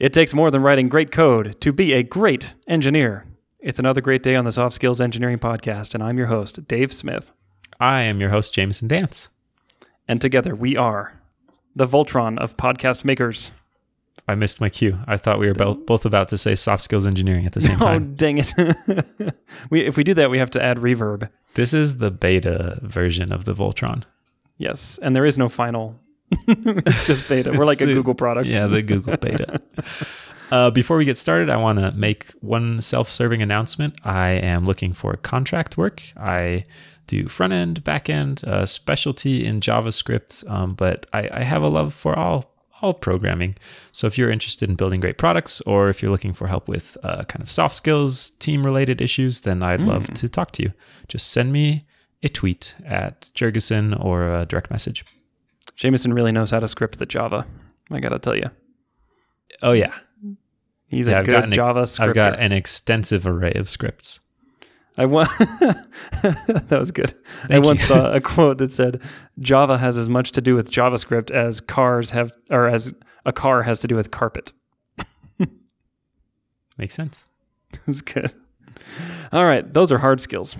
It takes more than writing great code to be a great engineer. It's another great day on the Soft Skills Engineering Podcast, and I'm your host, Dave Smith. I am your host, Jamison Dance. And together we are the Voltron of podcast makers. I missed my cue. I thought we were bo- both about to say soft skills engineering at the same time. Oh, dang it. we, if we do that, we have to add reverb. This is the beta version of the Voltron. Yes, and there is no final. It's just beta. We're like a the- Google product. Yeah, the Google beta. Uh, before we get started, I want to make one self serving announcement. I am looking for contract work. I do front end, back end, uh, specialty in JavaScript, um, but I, I have a love for all all programming. So if you're interested in building great products, or if you're looking for help with uh, kind of soft skills, team related issues, then I'd love to talk to you. Just send me a tweet at Jergason or a direct message. Jamison really knows how to script the Java. I got to tell you. Oh yeah, He's Yeah, a I've good Java scripter. I've got an extensive array of scripts. I wa- that was good. I Thank once you. saw a quote that said, "Java has as much to do with JavaScript as cars have, or as a car has to do with carpet." Makes sense. That's good. All right, those are hard skills.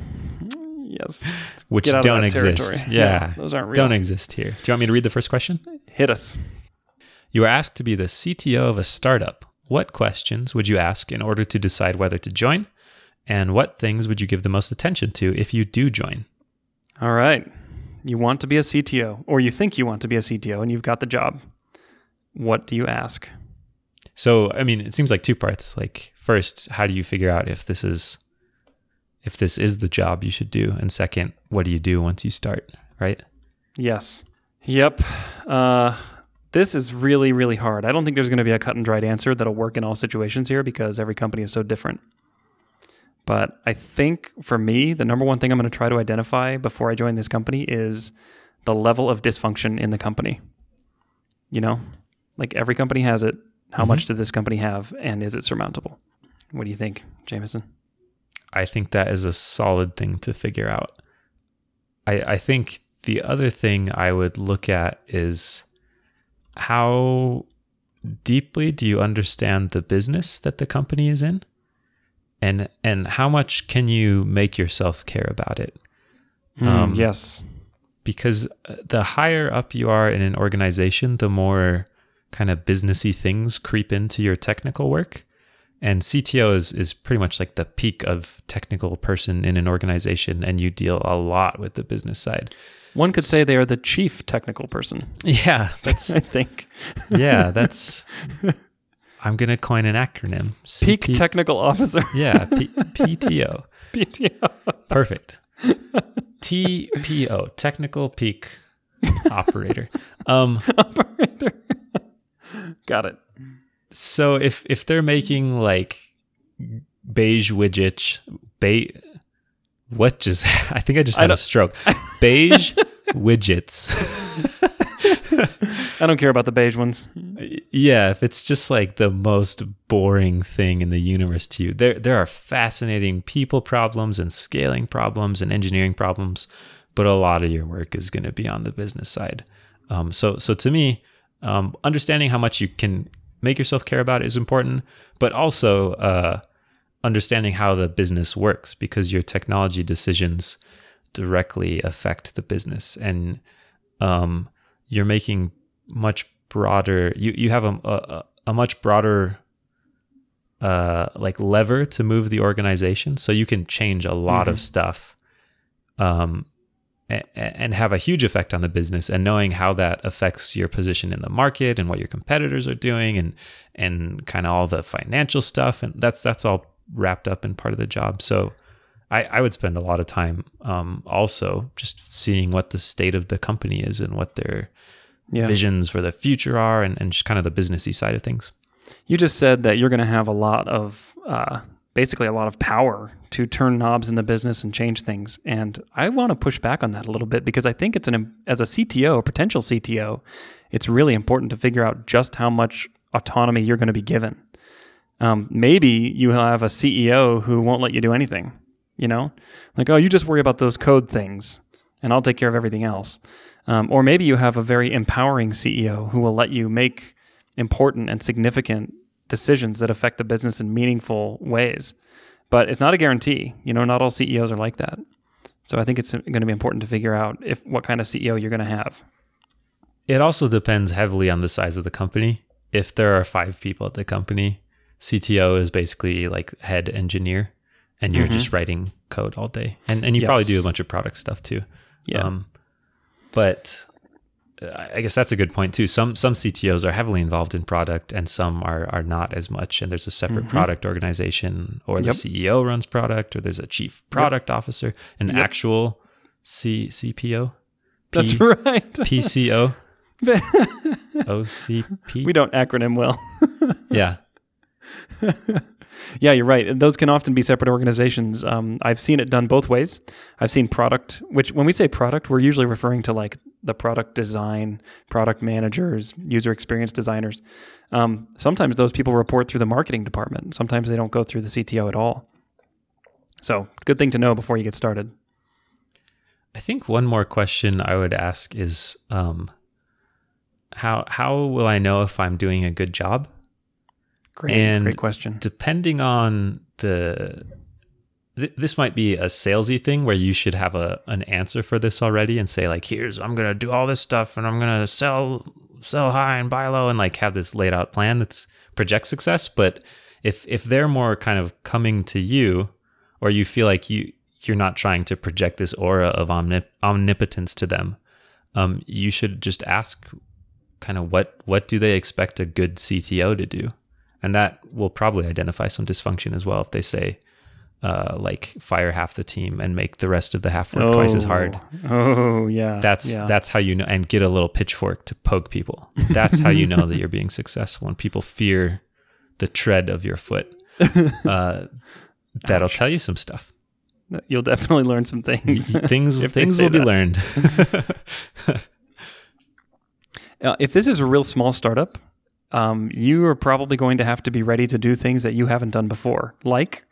Yes, Which don't exist. territory. Yeah, those aren't real. don't exist here. Do you want me to read the first question? Hit us. You are asked to be the CTO of a startup. What questions would you ask in order to decide whether to join? And what things would you give the most attention to if you do join? All right, you want to be a CTO, or you think you want to be a CTO, and you've got the job. What do you ask? So, I mean, it seems like two parts. Like, first, how do you figure out if this is if this is the job you should do? And second, what do you do once you start, right? Yes. Yep. Uh, this is really, really hard. I don't think there's going to be a cut and dried answer that'll work in all situations here because every company is so different. But I think for me, the number one thing I'm going to try to identify before I join this company is the level of dysfunction in the company. You know, like every company has it. How Mhm. much does this company have, and is it surmountable? What do you think, Jamison? I think that is a solid thing to figure out. I, I think the other thing I would look at is how deeply do you understand the business that the company is in? And and how much can you make yourself care about it? Um, Hmm, yes. Because uh, the higher up you are in an organization, the more kind of businessy things creep into your technical work. And CTO is is pretty much like the peak of technical person in an organization, and you deal a lot with the business side. One could say they are the chief technical person. Yeah, that's I think. yeah, that's. I'm gonna coin an acronym. Peak technical officer. Yeah, P- PTO. PTO. Perfect. TPO, technical peak operator. Um, operator. Got it. So if if they're making like beige widgets, beige, what just? I think I just had a stroke. Beige widgets. I don't care about the beige ones. yeah, if it's just like the most boring thing in the universe to you, there there are fascinating people problems and scaling problems and engineering problems, but a lot of your work is going to be on the business side. Um, so so to me, um, understanding how much you can make yourself care about is important, but also uh, understanding how the business works because your technology decisions directly affect the business. And um, you're making much broader you you have a a, a much broader uh like lever to move the organization. So you can change a lot of stuff um and have a huge effect on the business and knowing how that affects your position in the market and what your competitors are doing and and kind of all the financial stuff and that's that's all wrapped up in part of the job so I, I would spend a lot of time um, also just seeing what the state of the company is and what their Yeah. visions for the future are and, and just kind of the businessy side of things. You just said that you're going to have a lot of, uh, basically, a lot of power to turn knobs in the business and change things. And I want to push back on that a little bit because I think it's an, as a CTO, a potential CTO, it's really important to figure out just how much autonomy you're going to be given. Um, maybe you have a CEO who won't let you do anything, you know, like, oh, you just worry about those code things and I'll take care of everything else. Um, or maybe you have a very empowering CEO who will let you make important and significant decisions that affect the business in meaningful ways. But it's not a guarantee. You know, not all CEOs are like that. So I think it's going to be important to figure out if what kind of CEO you're going to have. It also depends heavily on the size of the company. If there are five people at the company, CTO is basically like head engineer, and you're mm-hmm. just writing code all day, and and you yes. probably do a bunch of product stuff too. Yeah. Um, but I guess that's a good point too. Some some CTOs are heavily involved in product, and some are are not as much. And there's a separate mm-hmm. product organization, or yep. the CEO runs product, or there's a chief product yep. officer, an yep. actual C CPO. P- that's right. PCO. OCP. We don't acronym well. yeah. yeah, you're right. Those can often be separate organizations. Um, I've seen it done both ways. I've seen product, which when we say product, we're usually referring to like the product design, product managers, user experience designers. Um, sometimes those people report through the marketing department. Sometimes they don't go through the CTO at all. So, good thing to know before you get started. I think one more question I would ask is um, how how will I know if I'm doing a good job? Great, and great question. Depending on the th- this might be a salesy thing where you should have a an answer for this already and say like, here's I'm gonna do all this stuff and I'm gonna sell sell high and buy low and like have this laid out plan that's project success. But if if they're more kind of coming to you, or you feel like you you're not trying to project this aura of omnip- omnipotence to them, um, you should just ask kind of what what do they expect a good CTO to do, and that will probably identify some dysfunction as well if they say. Uh, like fire half the team and make the rest of the half work oh, twice as hard. Oh yeah, that's yeah. that's how you know, and get a little pitchfork to poke people. That's how you know that you're being successful when people fear the tread of your foot. Uh, that'll Ouch. tell you some stuff. You'll definitely learn some things. things things will that. be learned. Uh, if this is a real small startup, um, you are probably going to have to be ready to do things that you haven't done before, like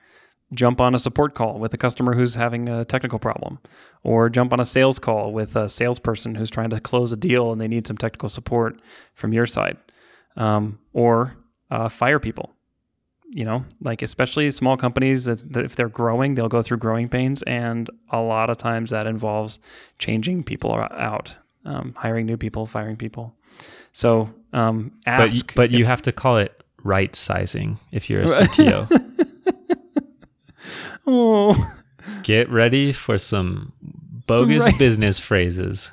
jump on a support call with a customer who's having a technical problem, or jump on a sales call with a salesperson who's trying to close a deal and they need some technical support from your side, um, or uh, fire people. You know, like especially small companies that, that if they're growing, they'll go through growing pains, and a lot of times that involves changing people out, um, hiring new people, firing people. So um, ask. But, but if, you have to call it right sizing if you're a CTO. Oh. Get ready for some bogus some business phrases.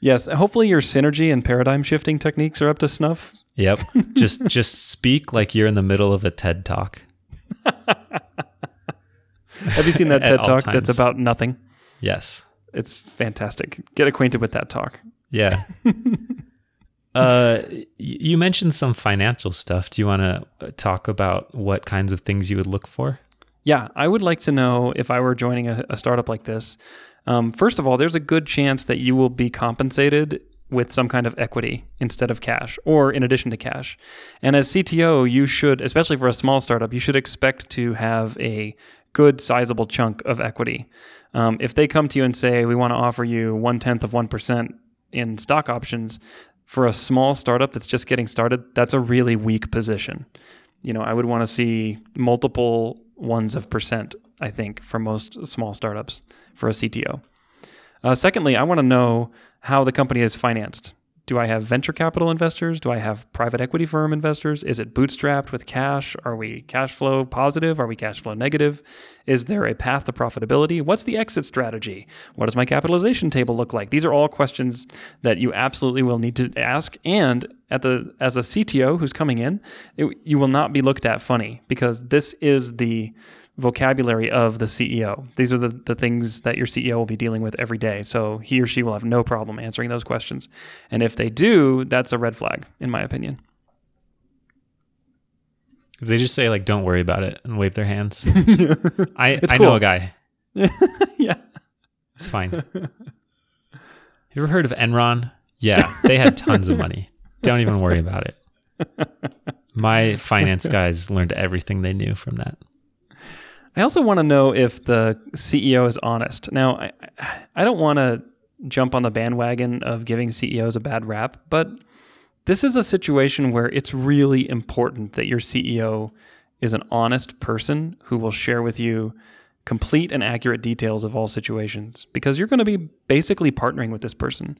Yes, hopefully your synergy and paradigm shifting techniques are up to snuff. Yep. just just speak like you're in the middle of a TED talk. Have you seen that TED talk that's about nothing? Yes. It's fantastic. Get acquainted with that talk. Yeah. Uh, you mentioned some financial stuff. Do you want to uh, talk about what kinds of things you would look for? Yeah, I would like to know if I were joining a, a startup like this. Um, first of all, there's a good chance that you will be compensated with some kind of equity instead of cash or in addition to cash. And as CTO, you should, especially for a small startup, you should expect to have a good sizable chunk of equity. Um, if they come to you and say, we want to offer you one tenth of 1% in stock options, for a small startup that's just getting started, that's a really weak position. You know, I would want to see multiple ones of percent, I think, for most small startups for a CTO. Uh, secondly, I want to know how the company is financed. Do I have venture capital investors? Do I have private equity firm investors? Is it bootstrapped with cash? Are we cash flow positive? Are we cash flow negative? Is there a path to profitability? What's the exit strategy? What does my capitalization table look like? These are all questions that you absolutely will need to ask. And at the as a CTO who's coming in, it, you will not be looked at funny because this is the vocabulary of the CEO. These are the, the things that your CEO will be dealing with every day. So he or she will have no problem answering those questions. And if they do, that's a red flag, in my opinion. If they just say like "Don't worry about it" and wave their hands, I I cool. know a guy. yeah, it's fine. You ever heard of Enron? Yeah, they had tons of money. Don't even worry about it. My finance guys learned everything they knew from that. I also want to know if the CEO is honest. Now, I, I don't want to jump on the bandwagon of giving CEOs a bad rap, but this is a situation where it's really important that your CEO is an honest person who will share with you complete and accurate details of all situations because you're going to be basically partnering with this person.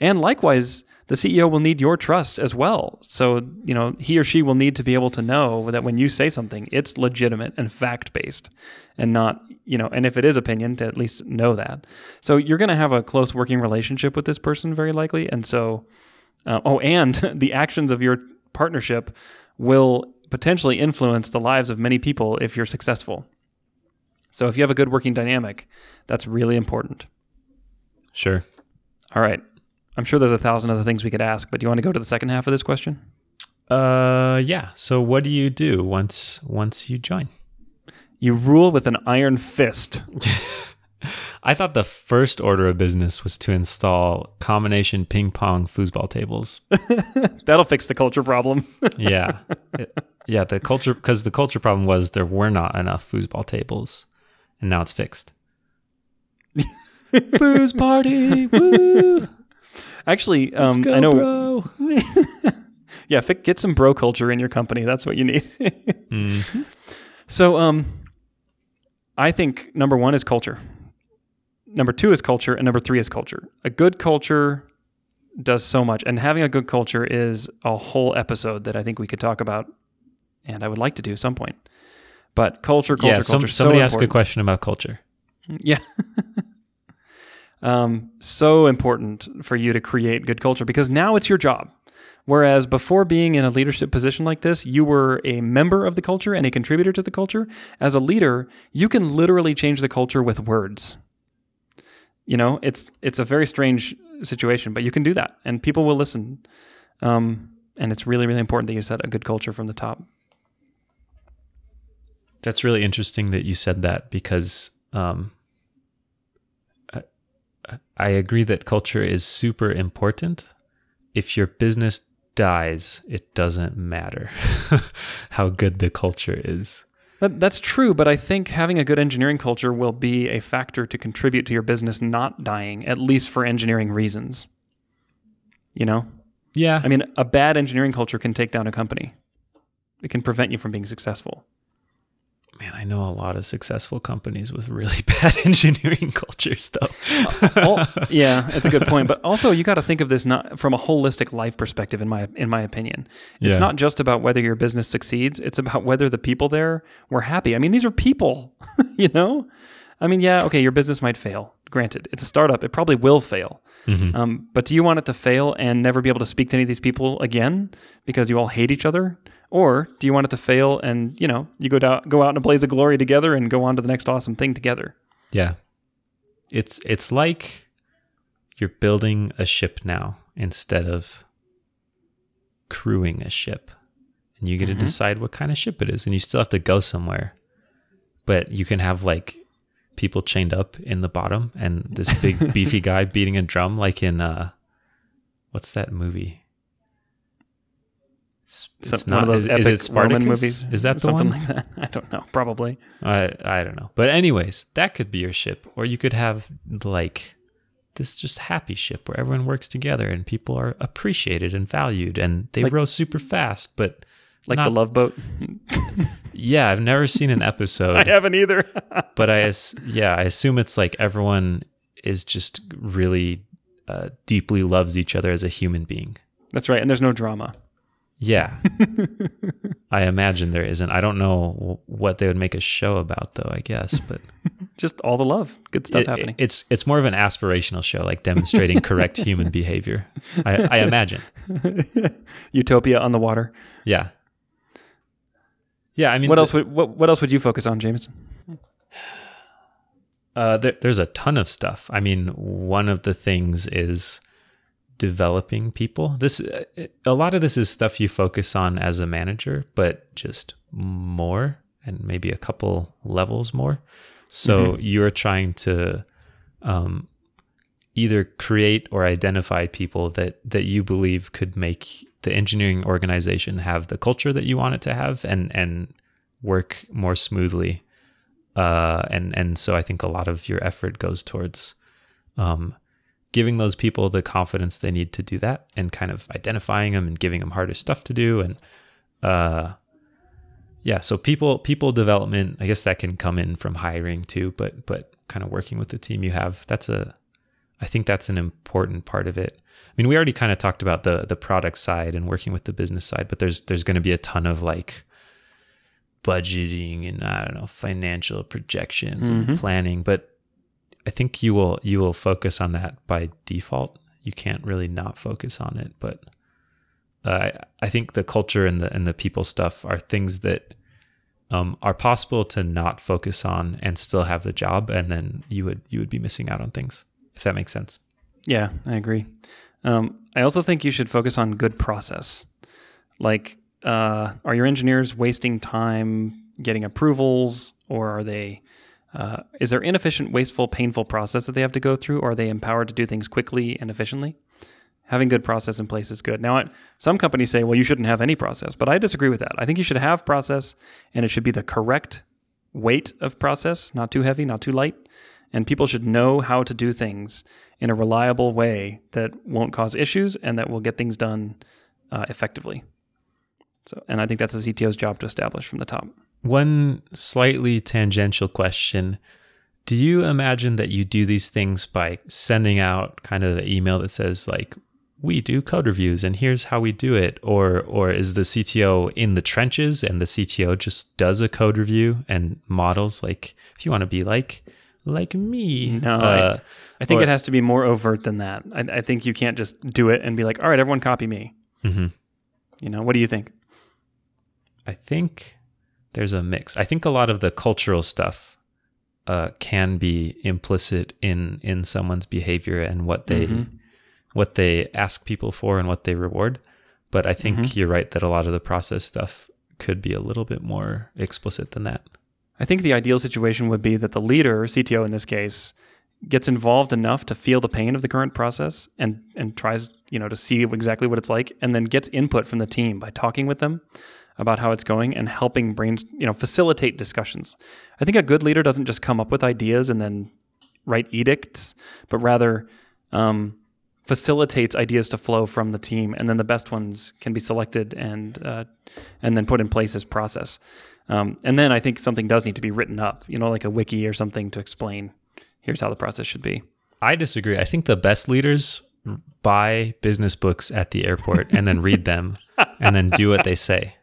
And likewise, the CEO will need your trust as well. So, you know, he or she will need to be able to know that when you say something, it's legitimate and fact based and not, you know, and if it is opinion, to at least know that. So, you're going to have a close working relationship with this person, very likely. And so, uh, oh, and the actions of your partnership will potentially influence the lives of many people if you're successful. So if you have a good working dynamic, that's really important. Sure. All right. I'm sure there's a thousand other things we could ask, but do you want to go to the second half of this question? Uh yeah. So what do you do once once you join? You rule with an iron fist. I thought the first order of business was to install combination ping pong foosball tables. That'll fix the culture problem. yeah. It- yeah, the culture because the culture problem was there were not enough foosball tables. And now it's fixed. Foos party. Woo! Actually, um, go, I know. Yeah, get some bro culture in your company. That's what you need. Mhm. So, um, I think number one is culture. Number two is culture, and number three is culture. A good culture does so much, and having a good culture is a whole episode that I think we could talk about, and I would like to do at some point. But culture, culture, yeah, some, culture. somebody so asked a question about culture. Yeah. um, so important for you to create good culture because now it's your job. Whereas before being in a leadership position like this, you were a member of the culture and a contributor to the culture. As a leader, you can literally change the culture with words. You know, it's it's a very strange situation, but you can do that, and people will listen. Um, and it's really, really important that you set a good culture from the top. That's really interesting that you said that because um, I agree that culture is super important. If your business dies, it doesn't matter how good the culture is. That, that's true, but I think having a good engineering culture will be a factor to contribute to your business not dying, at least for engineering reasons. You know? Yeah. I mean, a bad engineering culture can take down a company, it can prevent you from being successful. Man, I know a lot of successful companies with really bad engineering cultures, though. Al- yeah, that's a good point. But also, you got to think of this not from a holistic life perspective. In my in my opinion, it's Yeah. not just about whether your business succeeds. It's about whether the people there were happy. I mean, these are people. you know, I mean, yeah, okay, your business might fail. Granted, it's a startup. It probably will fail. Mhm. Um, but do you want it to fail and never be able to speak to any of these people again because you all hate each other? Or do you want it to fail and you know you go down, go out in a blaze of glory together and go on to the next awesome thing together? Yeah. It's it's like you're building a ship now instead of crewing a ship. And you get Mhm. to decide what kind of ship it is and you still have to go somewhere. But you can have like people chained up in the bottom and this big beefy guy beating a drum like in uh what's that movie? It's, So- it's one of those is, is it Spartacus? Roman movies. Is that the something one? like that? I don't know. Probably. I I don't know. But anyways, that could be your ship, or you could have like this just happy ship where everyone works together and people are appreciated and valued, and they Like- row super fast. But Like not- the Love Boat. yeah, I've never seen an episode, I haven't either. but I yeah I assume it's like everyone is just really uh, deeply loves each other as a human being. That's right. And there's no drama. Yeah, I imagine there isn't. I don't know what they would make a show about though. I guess, but. Just all the love. Good stuff It- happening. It's it's more of an aspirational show, like demonstrating correct human behavior. I, I imagine. Utopia on the water. Yeah. Yeah. I mean, what else would what, what else would you focus on, James? Uh, there, there's a ton of stuff. I mean, one of the things is developing people. This a lot of this is stuff you focus on as a manager, but just more and maybe a couple levels more. So you're trying to um, either create or identify people that that you believe could make the engineering organization have the culture that you want it to have and and work more smoothly uh, and and so I think a lot of your effort goes towards um, giving those people the confidence they need to do that and kind of identifying them and giving them harder stuff to do and uh yeah so people people development i guess that can come in from hiring too but but kind of working with the team you have that's a i think that's an important part of it i mean we already kind of talked about the the product side and working with the business side but there's there's going to be a ton of like budgeting and i don't know financial projections Mhm. and planning but i think you will you will focus on that by default you can't really not focus on it but uh, I, I think the culture and the and the people stuff are things that um, are possible to not focus on and still have the job, and then you would you would be missing out on things if that makes sense. Yeah, I agree. Um, I also think you should focus on good process. Like, uh, are your engineers wasting time getting approvals, or are they? Uh, is there inefficient, wasteful, painful process that they have to go through, or are they empowered to do things quickly and efficiently? Having good process in place is good. Now, some companies say, well, you shouldn't have any process, but I disagree with that. I think you should have process, and it should be the correct weight of process, not too heavy, not too light. And people should know how to do things in a reliable way that won't cause issues and that will get things done uh, effectively. So, and I think that's the CTO's job to establish from the top. One slightly tangential question: Do you imagine that you do these things by sending out kind of the email that says like we do code reviews and here's how we do it or or is the CTO in the trenches and the CTO just does a code review and models like if you want to be like like me No, uh, I think Or- it has to be more overt than that. I, I think you can't just do it and be like, all right, everyone copy me. mhm. You know, what do you think? I think there's a mix. I think a lot of the cultural stuff uh, can be implicit in in someone's behavior and what they Mhm. what they ask people for and what they reward. But I think Mhm. you're right that a lot of the process stuff could be a little bit more explicit than that. I think the ideal situation would be that the leader, CTO in this case, gets involved enough to feel the pain of the current process and and tries, you know, to see exactly what it's like and then gets input from the team by talking with them about how it's going and helping brains, you know, facilitate discussions. I think a good leader doesn't just come up with ideas and then write edicts, but rather um, facilitates ideas to flow from the team, and then the best ones can be selected and uh, and then put in place as process. Um, and then I think something does need to be written up, you know, like a wiki or something to explain here's how the process should be. I disagree. I think the best leaders buy business books at the airport and then read them and then do what they say.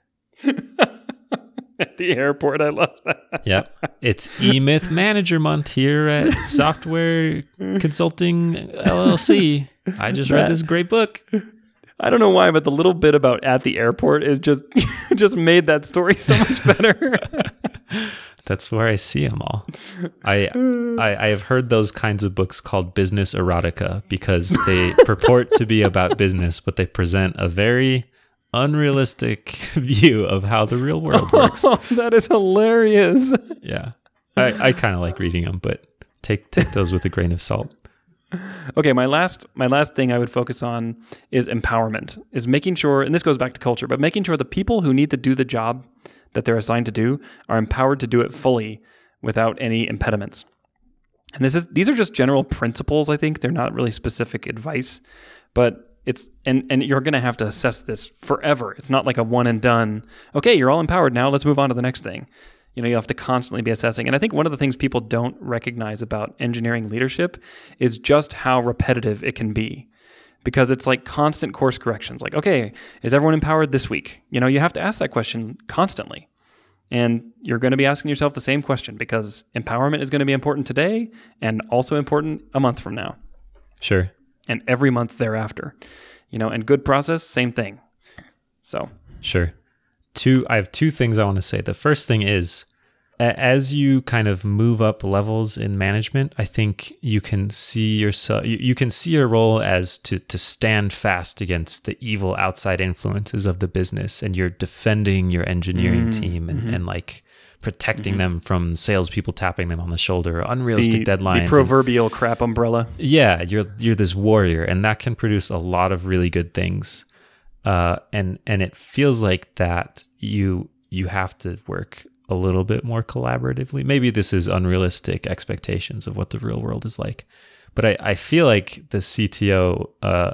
At the airport, I love that. Yep. It's eMyth Manager Month here at Software Consulting LLC. I just read this great book. I don't know why, but the little bit about at the airport is just just made that story so much better. That's where I see them all. I, I I have heard those kinds of books called business erotica because they purport to be about business, but they present a very unrealistic view of how the real world oh, works. oh, that is hilarious. Yeah, I, I kind of like reading them, but take take those with a grain of salt. Okay, my last my last thing I would focus on is empowerment. Is making sure and this goes back to culture, but making sure the people who need to do the job that they're assigned to do are empowered to do it fully without any impediments. And this is these are just general principles, I think. They're not really specific advice, but it's and and you're going to have to assess this forever. It's not like a one and done. Okay, you're all empowered now, let's move on to the next thing. You know, you have to constantly be assessing. And I think one of the things people don't recognize about engineering leadership is just how repetitive it can be. Because it's like constant course corrections. Like, okay, is everyone empowered this week? You know, you have to ask that question constantly. And you're going to be asking yourself the same question because empowerment is going to be important today and also important a month from now Sure. And every month thereafter. You know, and good process, same thing. So, Sure. Two I have two things I want to say. The first thing is as you kind of move up levels in management, I think you can see yourself you, can see your role as to to stand fast against the evil outside influences of the business and you're defending your engineering Mm, team and, mhm. and like protecting them from salespeople tapping them on the shoulder, the, unrealistic deadlines. the and- proverbial crap umbrella. yeah you're you're this warrior and that can produce a lot of really good things uh and and it feels like that you you have to work a little bit more collaboratively maybe this is unrealistic expectations of what the real world is like But I, I feel like the CTO, uh,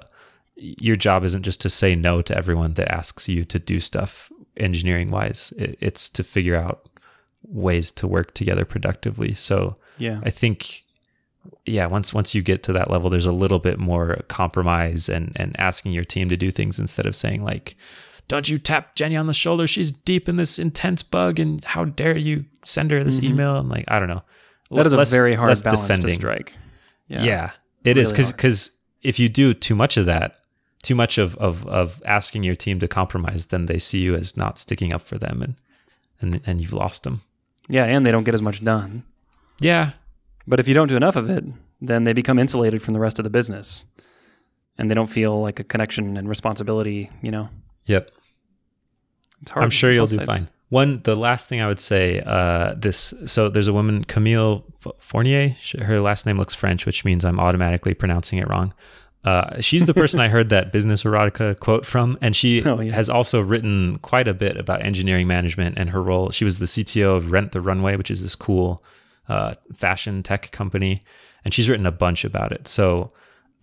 your job isn't just to say no to everyone that asks you to do stuff engineering wise. It's to figure out ways to work together productively. So Yeah. I think yeah, once once you get to that level, there's a little bit more compromise and and asking your team to do things instead of saying like, "Don't you tap Jenny on the shoulder? She's deep in this intense bug, and how dare you send her this email?" And like, I don't know. Mm-hmm. that is a very hard balance to strike. Yeah, yeah it is Really because because if you do too much of that, too much of, of of asking your team to compromise, then they see you as not sticking up for them, and and and you've lost them. Yeah, and they don't get as much done. Yeah, But if you don't do enough of it, then they become insulated from the rest of the business. And they don't feel like a connection and responsibility, you know. yep. It's hard. I'm sure you'll both do sides. fine. One, the last thing I would say, uh, this. So there's a woman, Camille Fournier. Her last name looks French, which means I'm automatically pronouncing it wrong. Uh, she's the person I heard that business erotica quote from, and she Oh, yeah. has also written quite a bit about engineering management and her role. She was the CTO of Rent the Runway, which is this cool uh, fashion tech company, and she's written a bunch about it. So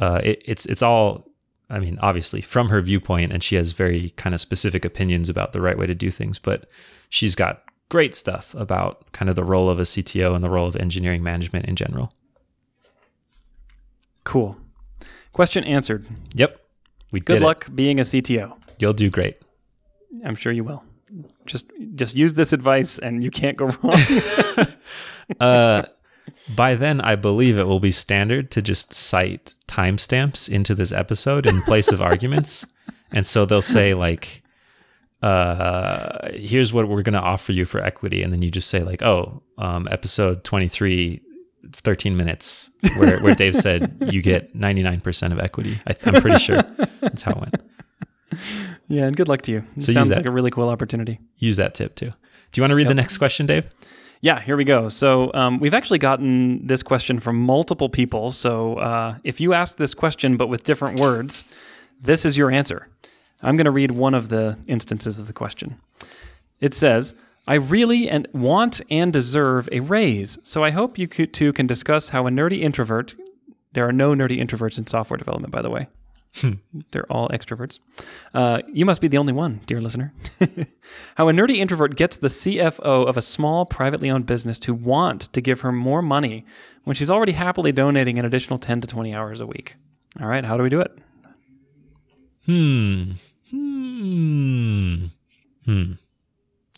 uh, it, it's it's all, I mean, obviously from her viewpoint, and she has very kind of specific opinions about the right way to do things. But she's got great stuff about kind of the role of a CTO and the role of engineering management in general. Cool. Question answered. Yep, we Good did it. luck being a CTO. You'll do great. I'm sure you will. Just just use this advice and you can't go wrong. uh, by then, I believe it will be standard to just cite timestamps into this episode in place of arguments. And so they'll say, like, uh, here's what we're going to offer you for equity. And then you just say, like, oh, um, episode 23, 13 minutes, where, where Dave said you get 99% of equity. I, I'm pretty sure that's how it went. yeah, and good luck to you. It So sounds like a really cool opportunity. Use that tip too. Do you want to read the next question, Dave? Yeah, here we go. So um, we've actually gotten this question from multiple people. So uh, if you ask this question but with different words, this is your answer. I'm going to read one of the instances of the question. It says, "I really and want and deserve a raise. So I hope you two can discuss how a nerdy introvert. There are no nerdy introverts in software development, by the way. They're all extroverts. Uh, you must be the only one, dear listener. How a nerdy introvert gets the CFO of a small privately owned business to want to give her more money when she's already happily donating an additional 10 to 20 hours a week. All right, how do we do it? Hmm. Hmm. Hmm.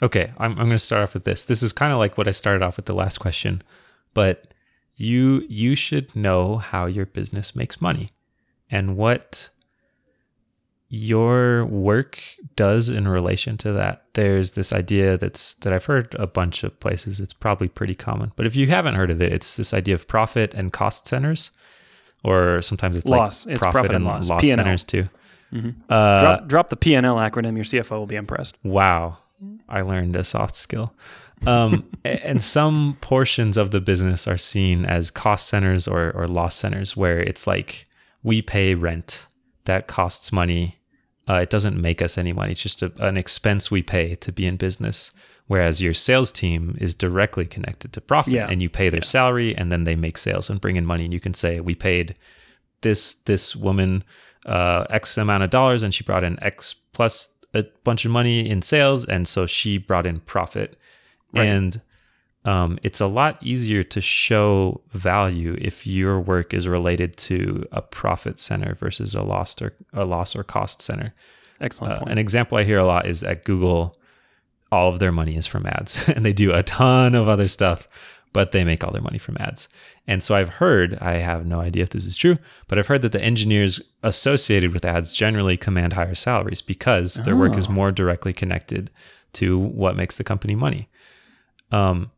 Okay, I'm I'm going to start off with this. This is kind of like what I started off with the last question, but you you should know how your business makes money and what your work does in relation to that. There's this idea that's that I've heard a bunch of places. It's probably pretty common, but if you haven't heard of it, it's this idea of profit and cost centers, or sometimes it's Loss. like It's profit, profit and and loss, loss. P&L. centers too. Uh, drop, drop the P&L acronym. Your CFO will be impressed. Wow, I learned a soft skill. Um, and some portions of the business are seen as cost centers or, or loss centers, where it's like we pay rent that costs money. Uh, it doesn't make us any money. It's just a, an expense we pay to be in business. Whereas your sales team is directly connected to profit, Yeah. and you pay their salary, and then they make sales and bring in money. And you can say, "We paid this this woman uh, X amount of dollars, and she brought in X plus a bunch of money in sales, and so she brought in profit. Right. And um, it's a lot easier to show value if your work is related to a profit center versus a loss or a loss or cost center. Excellent Uh, point. an example I hear a lot is at Google, all of their money is from ads, and they do a ton of other stuff, but they make all their money from ads. And so I've heard, I have no idea if this is true, but I've heard that the engineers associated with ads generally command higher salaries because their work is Oh. more directly connected to what makes the company money. Um,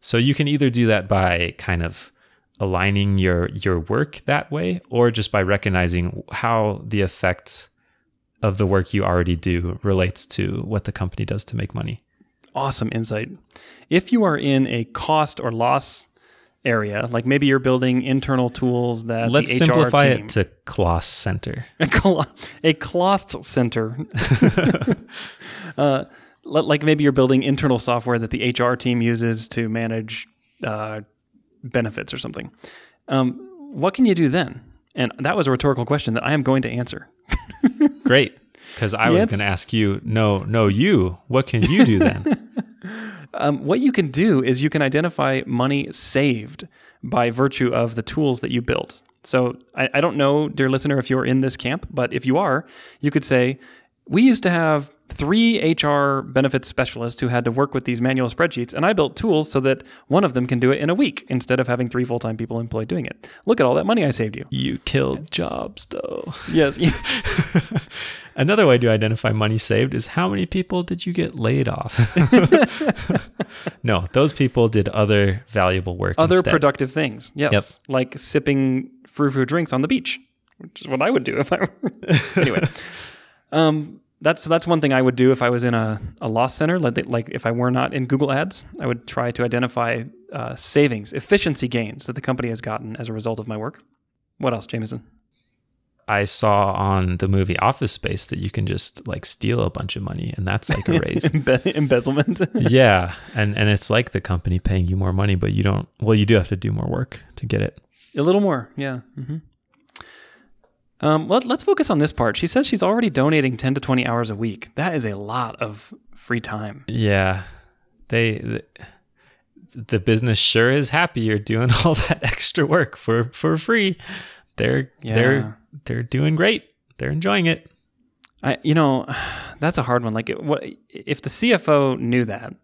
so you can either do that by kind of aligning your your work that way, or just by recognizing how the effect of the work you already do relates to what the company does to make money. Awesome insight. If you are in a cost or loss area, like maybe you're building internal tools that Let's the HR simplify team, it to Kloss Center. a, cl- a cost center. uh, li- like maybe you're building internal software that the HR team uses to manage uh, benefits or something. Um, what can you do then? And that was a rhetorical question that I am going to answer. Great. Because I The was going to ask you, no, no, you. What can you do then? Um, what you can do is you can identify money saved by virtue of the tools that you built. So I, I don't know, dear listener, if you're in this camp, but if you are, you could say, we used to have three HR benefits specialists who had to work with these manual spreadsheets, and I built tools so that one of them can do it in a week instead of having three full time people employed doing it. Look at all that money I saved you. you killed jobs, though. Yes. Another way to identify money saved is how many people did you get laid off? no, those people did other valuable work. Other instead. productive things. Yes. Yep. Like sipping frou frou drinks on the beach, which is what I would do if I were. anyway. Um, that's that's one thing I would do if I was in a, a loss center, like, like if I were not in Google Ads. I would try to identify uh, savings, efficiency gains that the company has gotten as a result of my work. What else, Jamison? I saw on the movie Office Space that you can just like steal a bunch of money and that's like a raise. Embe- embezzlement. yeah, and and it's like the company paying you more money, but you don't. Well, you do have to do more work to get it. A little more, yeah. hmm Um, let, let's focus on this part. She says she's already donating 10 to 20 hours a week. That is a lot of free time. Yeah, they. The, the business sure is happy you're doing all that extra work for for free. They're Yeah. they're they're doing great. They're enjoying it. I, you know, that's a hard one. Like, what if the CFO knew that?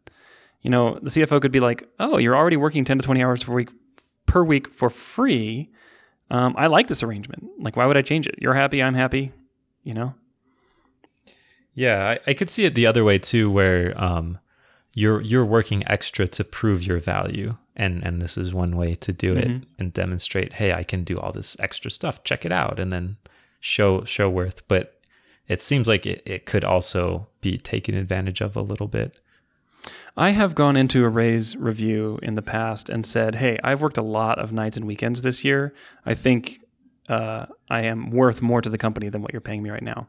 You know, the CFO could be like, "Oh, you're already working 10 to 20 hours per week per week for free. Um, I like this arrangement. Like, why would I change it? You're happy, I'm happy. You know, Yeah, I, I could see it the other way too, where um, you're you're working extra to prove your value, and and this is one way to do it and demonstrate, hey, I can do all this extra stuff. Check it out, and then show show worth. But it seems like it, it could also be taken advantage of a little bit. I have gone into a raise review in the past and said, "Hey, I've worked a lot of nights and weekends this year. I think uh, I am worth more to the company than what you're paying me right now."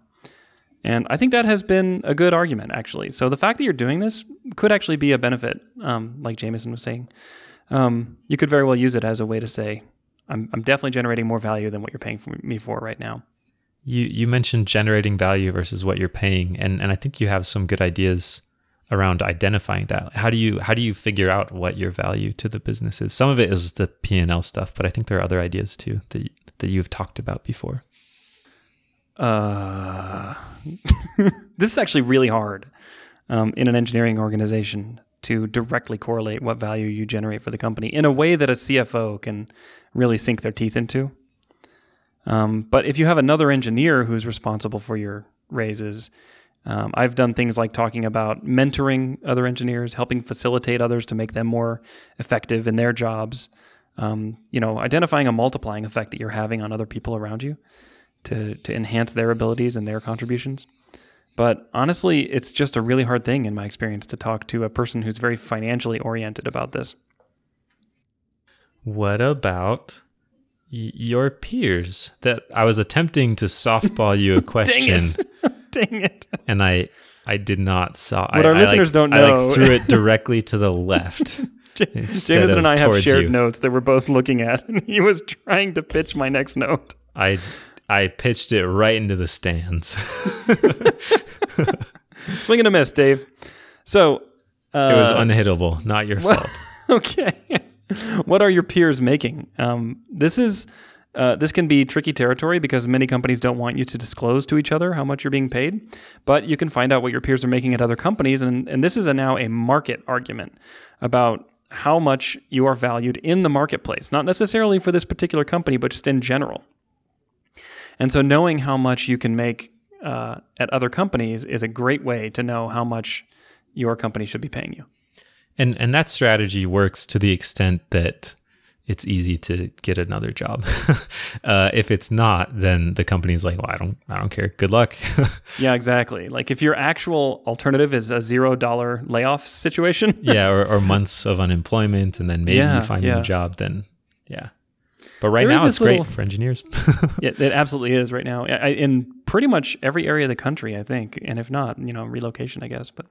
And I think that has been a good argument, actually. So the fact that you're doing this could actually be a benefit, um, like Jamison was saying. Um, you could very well use it as a way to say, "I'm, I'm definitely generating more value than what you're paying for me for right now." You you mentioned generating value versus what you're paying, and and I think you have some good ideas around identifying that. How do you how do you figure out what your value to the business is? Some of it is the P and L stuff, but I think there are other ideas too that that you've talked about before. Uh, this is actually really hard um, in an engineering organization to directly correlate what value you generate for the company in a way that a CFO can really sink their teeth into. Um, but if you have another engineer who's responsible for your raises, um, I've done things like talking about mentoring other engineers, helping facilitate others to make them more effective in their jobs. Um, you know, identifying a multiplying effect that you're having on other people around you to to enhance their abilities and their contributions. But honestly, it's just a really hard thing in my experience to talk to a person who's very financially oriented about this. What about your peers? That I was attempting to softball you a question. Dang it! Dang it! and I I did not saw. What I, our I, listeners like, don't I know- like threw it directly to the left. Jamison and I have shared you. notes that we're both looking at, and he was trying to pitch my next note. I I pitched it right into the stands. Swing and a miss, Dave. So uh, it was unhittable, not your fault. okay. what are your peers making? Um, this is uh, this can be tricky territory because many companies don't want you to disclose to each other how much you're being paid, but you can find out what your peers are making at other companies, and and this is a, now a market argument about how much you are valued in the marketplace, not necessarily for this particular company, but just in general. And so, knowing how much you can make uh, at other companies is a great way to know how much your company should be paying you. And and that strategy works to the extent that it's easy to get another job. uh, if it's not, then the company's like, well, I don't I don't care. Good luck. Yeah, exactly. Like if your actual alternative is a zero dollar layoff situation, yeah, or, or months of unemployment, and then maybe Yeah, you find a new job. Then yeah. But right There now, it's great little- for engineers. it, it absolutely is right now. I, I- in pretty much every area of the country, I think, and if not, you know, relocation, I guess. But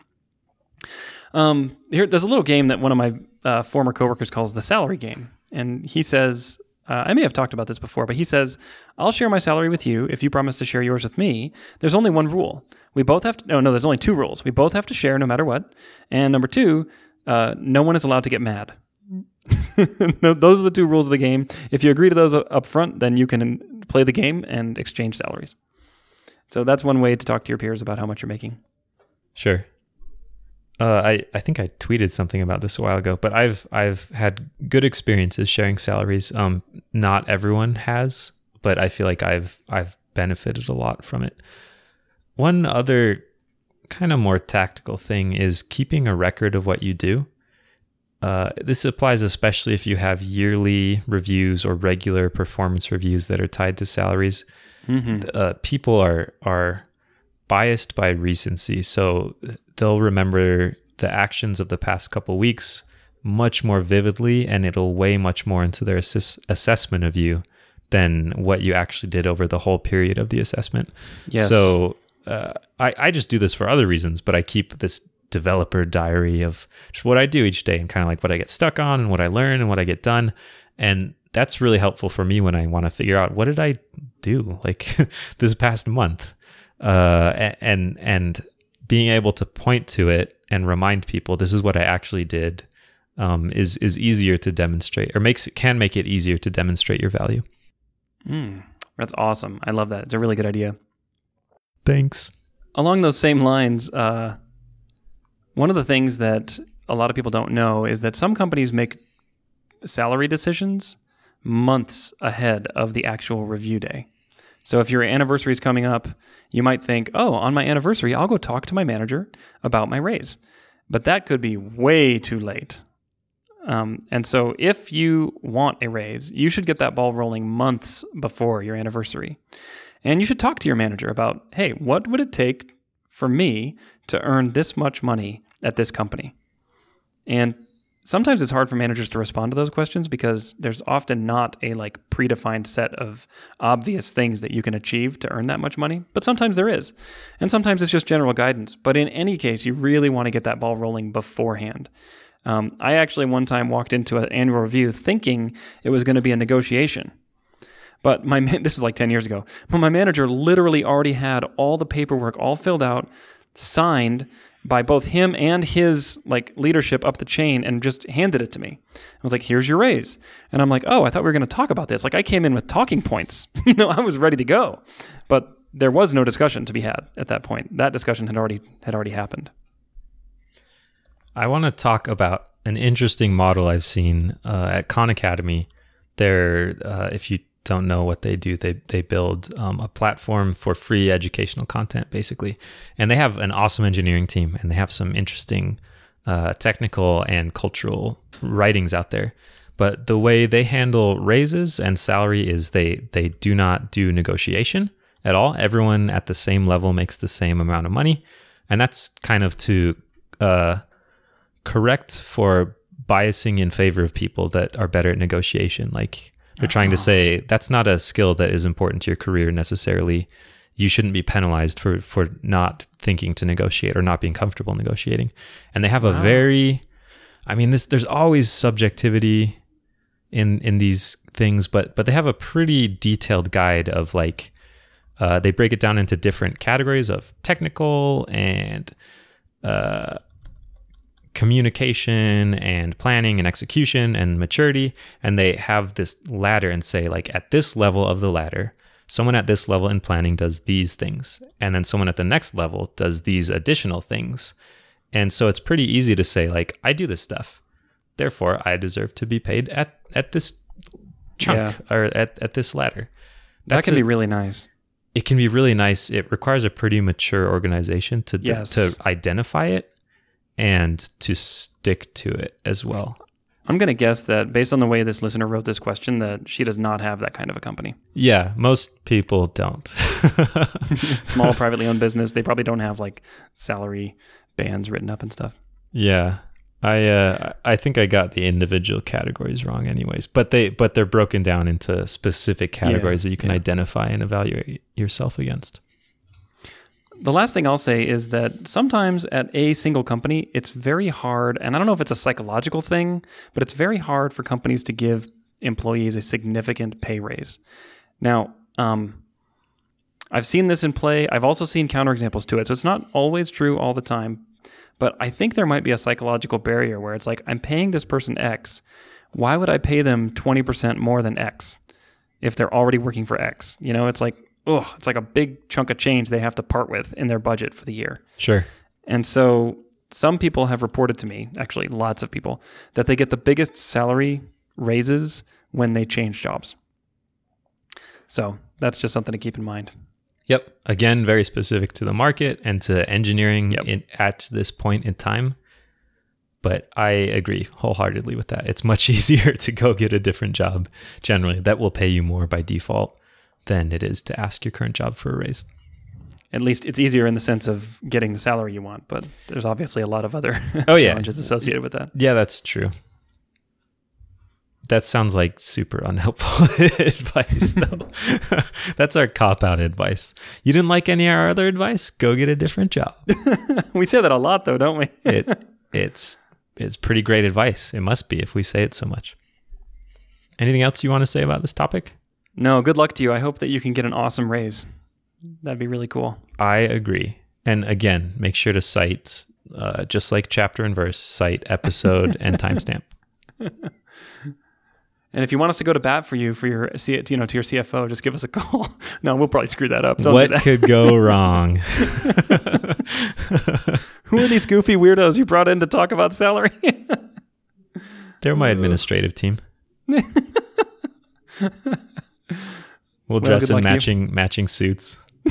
um, here, there's a little game that one of my uh, former coworkers calls the salary game, and he says Uh, I may have talked about this before, but he says, I'll share my salary with you if you promise to share yours with me. There's only one rule. We both have to, no, no, there's only two rules. We both have to share no matter what. And number two, uh, no one is allowed to get mad. those are the two rules of the game. If you agree to those up front, then you can play the game and exchange salaries. So that's one way to talk to your peers about how much you're making. Sure. Uh, I I think I tweeted something about this a while ago, but I've I've had good experiences sharing salaries. Um, not everyone has, but I feel like I've I've benefited a lot from it. One other kind of more tactical thing is keeping a record of what you do. Uh, this applies especially if you have yearly reviews or regular performance reviews that are tied to salaries. Mm-hmm. Uh, people are are biased by recency, so they'll remember the actions of the past couple weeks much more vividly, and it'll weigh much more into their assess- assessment of you than what you actually did over the whole period of the assessment. Yes. So uh, I, I just do this for other reasons, but I keep this developer diary of just what I do each day and kind of like what I get stuck on and what I learn and what I get done. And that's really helpful for me when I want to figure out what did I do like this past month. Uh, and and being able to point to it and remind people this is what I actually did um, is is easier to demonstrate or makes it can make it easier to demonstrate your value. Mm, that's awesome. I love that. It's a really good idea. Thanks. Along those same lines, uh, one of the things that a lot of people don't know is that some companies make salary decisions months ahead of the actual review day. So if your anniversary is coming up, you might think, oh, on my anniversary, I'll go talk to my manager about my raise. But that could be way too late. Um, and so if you want a raise, you should get that ball rolling months before your anniversary. And you should talk to your manager about, hey, what would it take for me to earn this much money at this company? And sometimes it's hard for managers to respond to those questions because there's often not a like predefined set of obvious things that you can achieve to earn that much money but sometimes there is. And sometimes it's just general guidance. But in any case you really want to get that ball rolling beforehand. Um, i actually one time walked into an annual review thinking it was going to be a negotiation but my this is like 10 years ago but my manager literally already had all the paperwork all filled out signed by both him and his like leadership up the chain and just handed it to me. I was like, "Here's your raise," and I'm like, "Oh, I thought we were going to talk about this." Like I came in with talking points. you know, I was ready to go, but there was no discussion to be had at that point. That discussion had already had already happened. I want to talk about an interesting model I've seen uh, at Khan Academy. There, uh, if you don't know what they do, they they build um, a platform for free educational content, basically, and they have an awesome engineering team, and they have some interesting uh, technical and cultural writings out there. But the way they handle raises and salary is they they do not do negotiation at all. Everyone at the same level makes the same amount of money, and that's kind of to uh, correct for biasing in favor of people that are better at negotiation, like they're trying to say that's not a skill that is important to your career necessarily. You shouldn't be penalized for for not thinking to negotiate or not being comfortable negotiating. And they have a very I mean this there's always subjectivity in in these things, but but they have a pretty detailed guide of like uh, they break it down into different categories of technical and uh, communication and planning and execution and maturity and they have this ladder and say like at this level of the ladder someone at this level in planning does these things and then someone at the next level does these additional things. And so it's pretty easy to say like i do this stuff. Therefore i deserve to be paid at at this chunk yeah. or at, at this ladder. That's that can a, be really nice. It can be really nice. It requires a pretty mature organization to yes. to identify it and to stick to it as well. I'm going to guess that based on the way this listener wrote this question, that she does not have that kind of a company. Yeah, most people don't. Small privately owned business, they probably don't have like salary bands written up and stuff. Yeah. I uh, I think I got the individual categories wrong anyways, but they but they're broken down into specific categories yeah, that you can yeah. identify and evaluate yourself against the last thing I'll say is that sometimes at a single company, it's very hard, and I don't know if it's a psychological thing, but it's very hard for companies to give employees a significant pay raise. Now, um, I've seen this in play. I've also seen counterexamples to it. So it's not always true all the time, but I think there might be a psychological barrier where it's like, I'm paying this person X. Why would I pay them 20% more than X if they're already working for X? You know, it's like, oh, it's like a big chunk of change they have to part with in their budget for the year. Sure. And so some people have reported to me, actually, lots of people, that they get the biggest salary raises when they change jobs. So that's just something to keep in mind. Yep. Again, very specific to the market and to engineering Yep. in, at this point in time. But I agree wholeheartedly with that. It's much easier to go get a different job generally that will pay you more by default than it is to ask your current job for a raise. At least it's easier in the sense of getting the salary you want, but there's obviously a lot of other Oh, yeah. challenges associated with that. Yeah, that's true. That sounds like super unhelpful advice, though. that's our cop out advice. You didn't like any of our other advice? Go get a different job. we say that a lot, though, don't we? it it's it's pretty great advice. It must be if we say it so much. Anything else you want to say about this topic? No, good luck to you. I hope that you can get an awesome raise. That'd be really cool. I agree. And again, make sure to cite uh, just like chapter and verse, cite episode and timestamp. And if you want us to go to bat for you for your C- you know to your CFO, just give us a call. no, we'll probably screw that up. Don't What that. could go wrong? Who are these goofy weirdos you brought in to talk about salary? They're my administrative team. We'll Well, dress good in you. matching matching suits.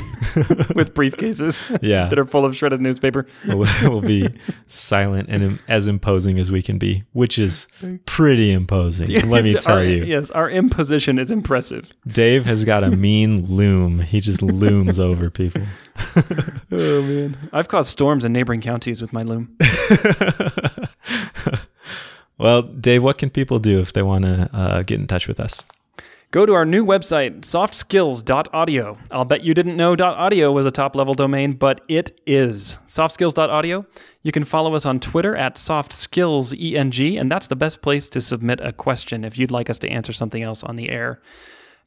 with briefcases Yeah, that are full of shredded newspaper. we'll, we'll be silent and im- as imposing as we can be, which is pretty imposing. Let me tell our- you, Yes, our imposition is impressive. Dave has got a mean loom. He just looms over people. Oh man, I've caused storms in neighboring counties with my loom. well, Dave, what can people do if they want to uh, get in touch with us? Go to our new website, softskills.audio. I'll bet you didn't know .audio was a top-level domain, but it is. Softskills.audio. You can follow us on Twitter at softskillseng, and that's the best place to submit a question if you'd like us to answer something else on the air.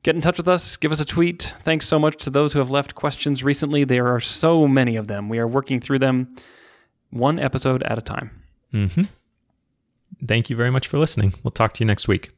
Get in touch with us, give us a tweet. Thanks so much to those who have left questions recently. There are so many of them. We are working through them one episode at a time. hmm Thank you very much for listening. We'll talk to you next week.